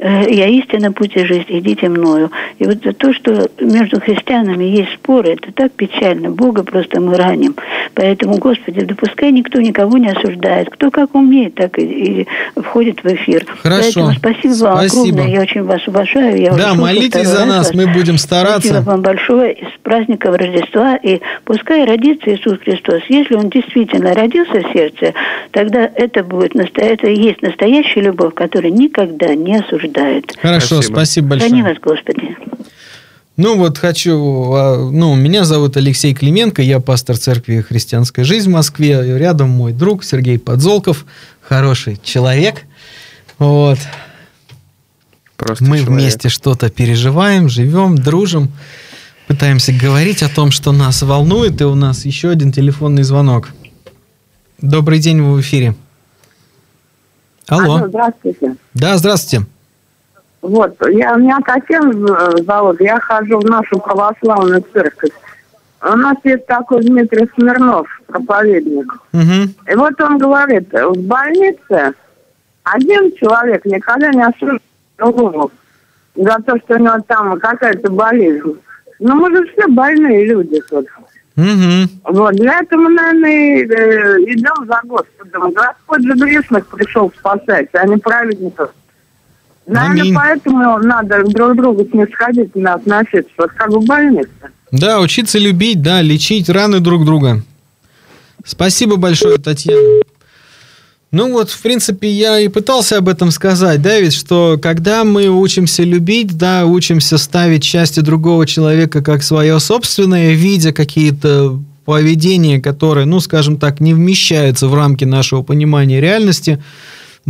я истинно путь и жизнь, идите мною. И вот то, что между христианами есть споры, это так печально. Бога просто мы раним. Поэтому, Господи, допускай никто никого не осуждает. Кто как умеет, так и, и входит в эфир. Хорошо. Поэтому спасибо вам Спасибо. огромное. Я очень вас уважаю. Я Да, молитесь за нас, вас. мы будем стараться. Спасибо вам большое. И С праздником Рождества. И пускай родится Иисус Христос. Если Он действительно родился в сердце, тогда это будет это и есть настоящая любовь, которая никогда не осуждает. Хорошо, спасибо, Спасибо. большое. Храни вас, Господи. Ну вот хочу, а, ну, меня зовут Алексей Клименко, я пастор церкви «Христианская жизнь» в Москве. Рядом мой друг Сергей Подзолков, хороший человек. Вот. Просто Мы человек. вместе что-то переживаем, живем, дружим, пытаемся говорить о том, что нас волнует, и у нас еще один телефонный звонок. Добрый день, вы в эфире. Алло. здравствуйте. Да, здравствуйте. Вот, я, меня Татьяна з- зовут, я хожу в нашу православную церковь. У нас есть такой Дмитрий Смирнов, проповедник. Мгм. И вот он говорит, в больнице один человек никогда не осуждает другого за то, что у него там какая-то болезнь. Ну, мы же все больные люди тут. Мгм. Вот, для этого наверное, и, э, идем за Господом. Господь же грешных пришел спасать, а не праведников. Наверное, Аминь. поэтому надо друг к другу снисходительно относиться, вот как в больнице. Да, учиться любить, да, лечить раны друг друга. Спасибо большое, Татьяна. Ну вот, в принципе, я и пытался об этом сказать, да, ведь что когда мы учимся любить, да, учимся ставить счастье другого человека как свое собственное, видя какие-то поведения, которые, ну, скажем так, не вмещаются в рамки нашего понимания реальности,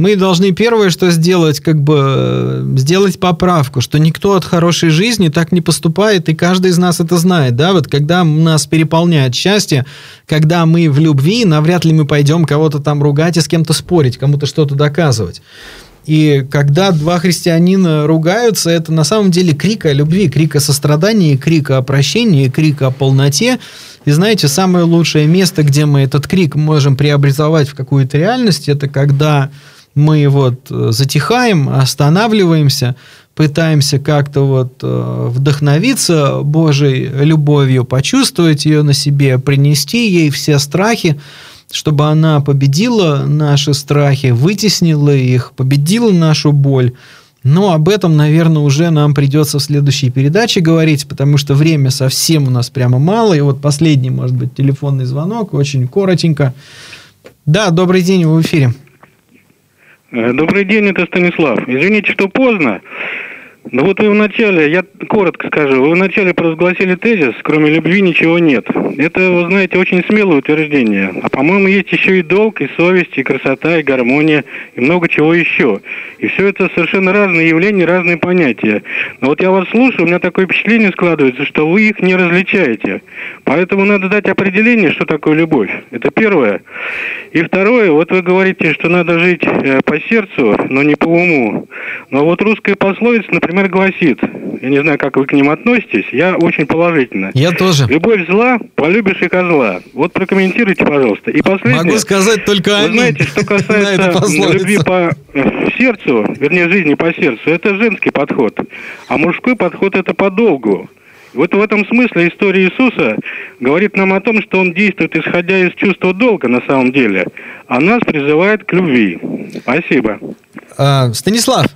мы должны первое, что сделать, как бы э, сделать поправку, что никто от хорошей жизни так не поступает, и каждый из нас это знает, да, вот когда нас переполняет счастье, когда мы в любви, навряд ли мы пойдем кого-то там ругать и с кем-то спорить, кому-то что-то доказывать. И когда два христианина ругаются, это на самом деле крик о любви, крик о сострадании, крик о прощении, крик о полноте. И знаете, самое лучшее место, где мы этот крик можем преобразовать в какую-то реальность, это когда мы вот э, затихаем, останавливаемся, пытаемся как-то вот э, вдохновиться Божьей любовью, почувствовать ее на себе, принести ей все страхи, чтобы она победила наши страхи, вытеснила их, победила нашу боль. Но об этом, наверное, уже нам придется в следующей передаче говорить, потому что время совсем у нас прямо мало. И вот последний, может быть, телефонный звонок, очень коротенько. Да, добрый день, вы в эфире. Э, Добрый день, это Станислав. Извините, что поздно. Но вот вы вначале, я коротко скажу, вы вначале провозгласили тезис, кроме любви ничего нет. Это, вы знаете, очень смелое утверждение. А по-моему, есть еще и долг, и совесть, и красота, и гармония, и много чего еще. И все это совершенно разные явления, разные понятия. Но вот я вас слушаю, у меня такое впечатление складывается, что вы их не различаете. Поэтому надо дать определение, что такое любовь. Это первое. И второе, вот вы говорите, что надо жить э, по сердцу, но не по уму. Но вот русская пословица, например, гласит, я не знаю, как вы к ним относитесь, я очень положительно. Я тоже. Любовь зла, полюбишь и козла. Вот прокомментируйте, пожалуйста. И последнее. Могу сказать только Вы знаете, что касается любви по сердцу, вернее, жизни по сердцу, это женский подход. А мужской подход это по долгу. Вот в этом смысле история Иисуса говорит нам о том, что Он действует исходя из чувства долга на самом деле, а нас призывает к любви. Спасибо. А, Станислав,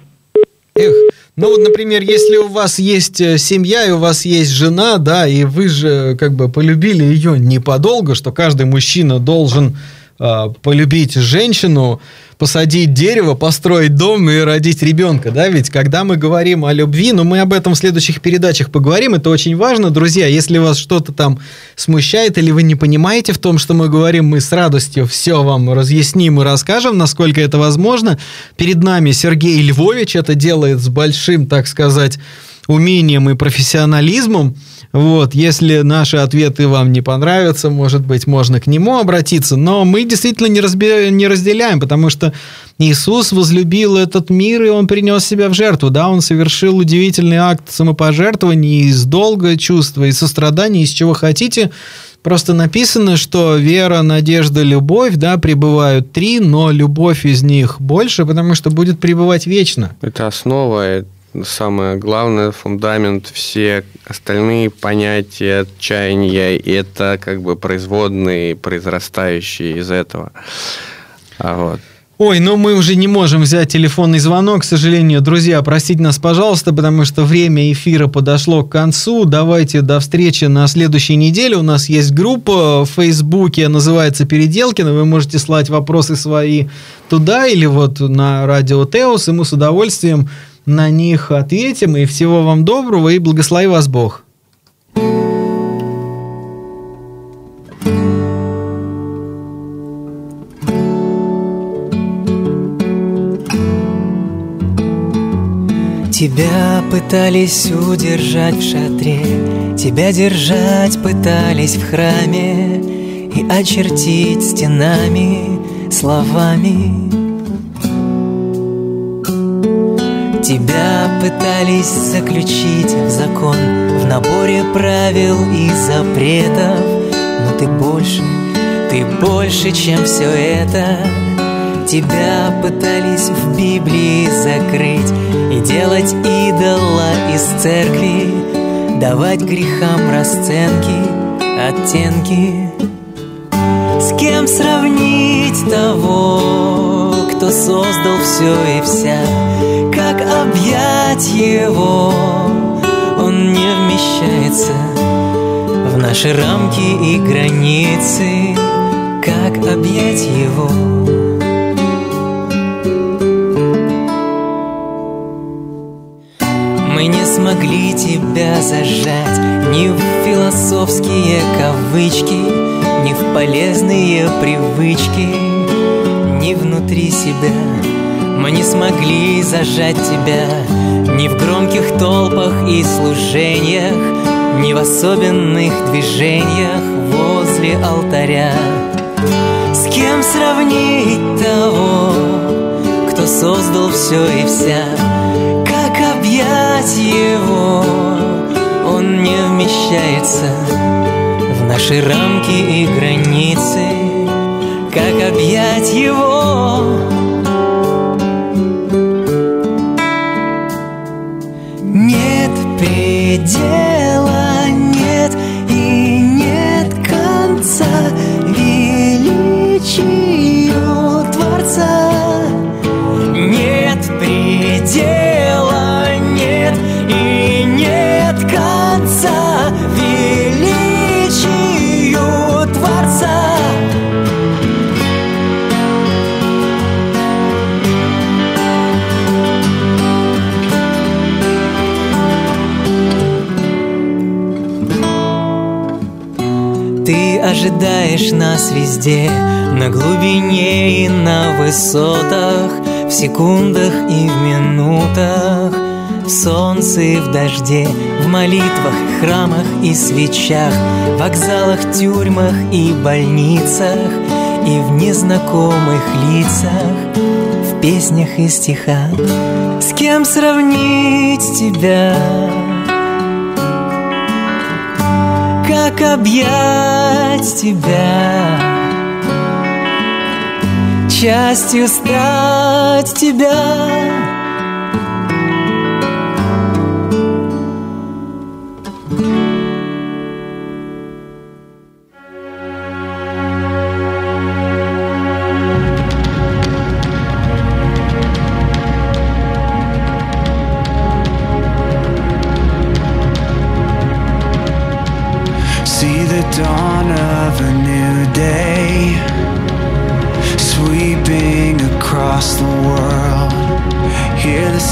эх, ну вот, например, если у вас есть э, семья и у вас есть жена, да, и вы же как бы полюбили ее не подолгу, что каждый мужчина должен а, полюбить женщину, посадить дерево, построить дом и родить ребенка, да, ведь когда мы говорим о любви, но мы об этом в следующих передачах поговорим, это очень важно, друзья, если вас что-то там смущает или вы не понимаете в том, что мы говорим, мы с радостью все вам разъясним и расскажем, насколько это возможно. Перед нами Сергей Львович это делает с большим, так сказать, умением и профессионализмом. Вот, если наши ответы вам не понравятся, может быть, можно к нему обратиться, но мы действительно не, разбе- не разделяем, потому что Иисус возлюбил этот мир, и Он принес себя в жертву, да, Он совершил удивительный акт самопожертвования из долга чувства, из сострадания, из чего хотите, Просто написано, что вера, надежда, любовь, да, пребывают три, но любовь из них больше, потому что будет пребывать вечно. Это основа, самое главное, фундамент, все остальные понятия, отчаяния, это как бы производные, произрастающие из этого. А вот. Ой, ну мы уже не можем взять телефонный звонок, к сожалению. Друзья, простите нас, пожалуйста, потому что время эфира подошло к концу. Давайте до встречи на следующей неделе. У нас есть группа в Фейсбуке, называется «Переделкина». Вы можете слать вопросы свои туда или вот на радио Теос, и мы с удовольствием на них ответим. И всего вам доброго, и благослови вас Бог. Тебя пытались удержать в шатре, Тебя держать пытались в храме И очертить стенами, словами. Тебя пытались заключить в закон В наборе правил и запретов, Но ты больше, ты больше, чем все это — Тебя пытались в Библии закрыть И делать идола из церкви Давать грехам расценки, оттенки. С кем сравнить того, кто создал все и вся объять его, он не вмещается В наши рамки и границы Как объять его. Смогли тебя зажать Ни в философские кавычки Ни в полезные привычки Ни внутри себя Мы не смогли зажать тебя Ни в громких толпах и служениях Ни в особенных движениях возле алтаря. С кем сравнить того, кто создал все и вся? Объять его? Он не вмещается в наши рамки и границы. Как объять его 结 везде На глубине и на высотах В секундах и в минутах В солнце и в дожде В молитвах, храмах и свечах В вокзалах, тюрьмах и больницах И в незнакомых лицах В песнях и стихах С кем сравнить тебя? Как объять тебя. Частью стать тебя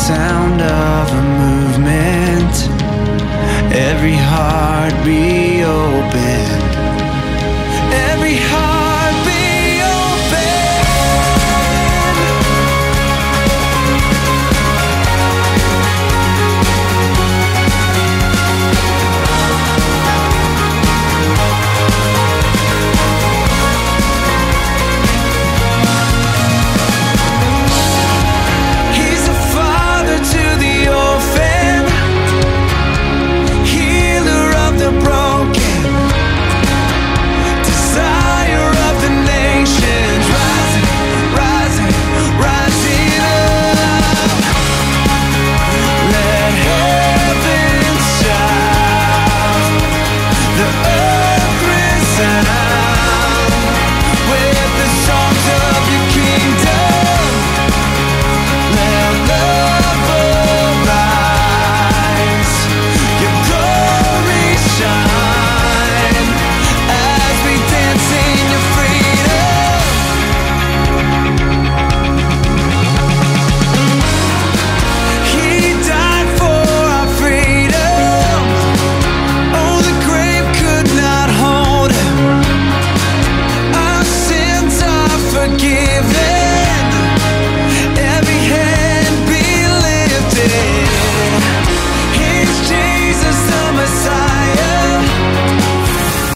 sound of a movement. Every heartbeat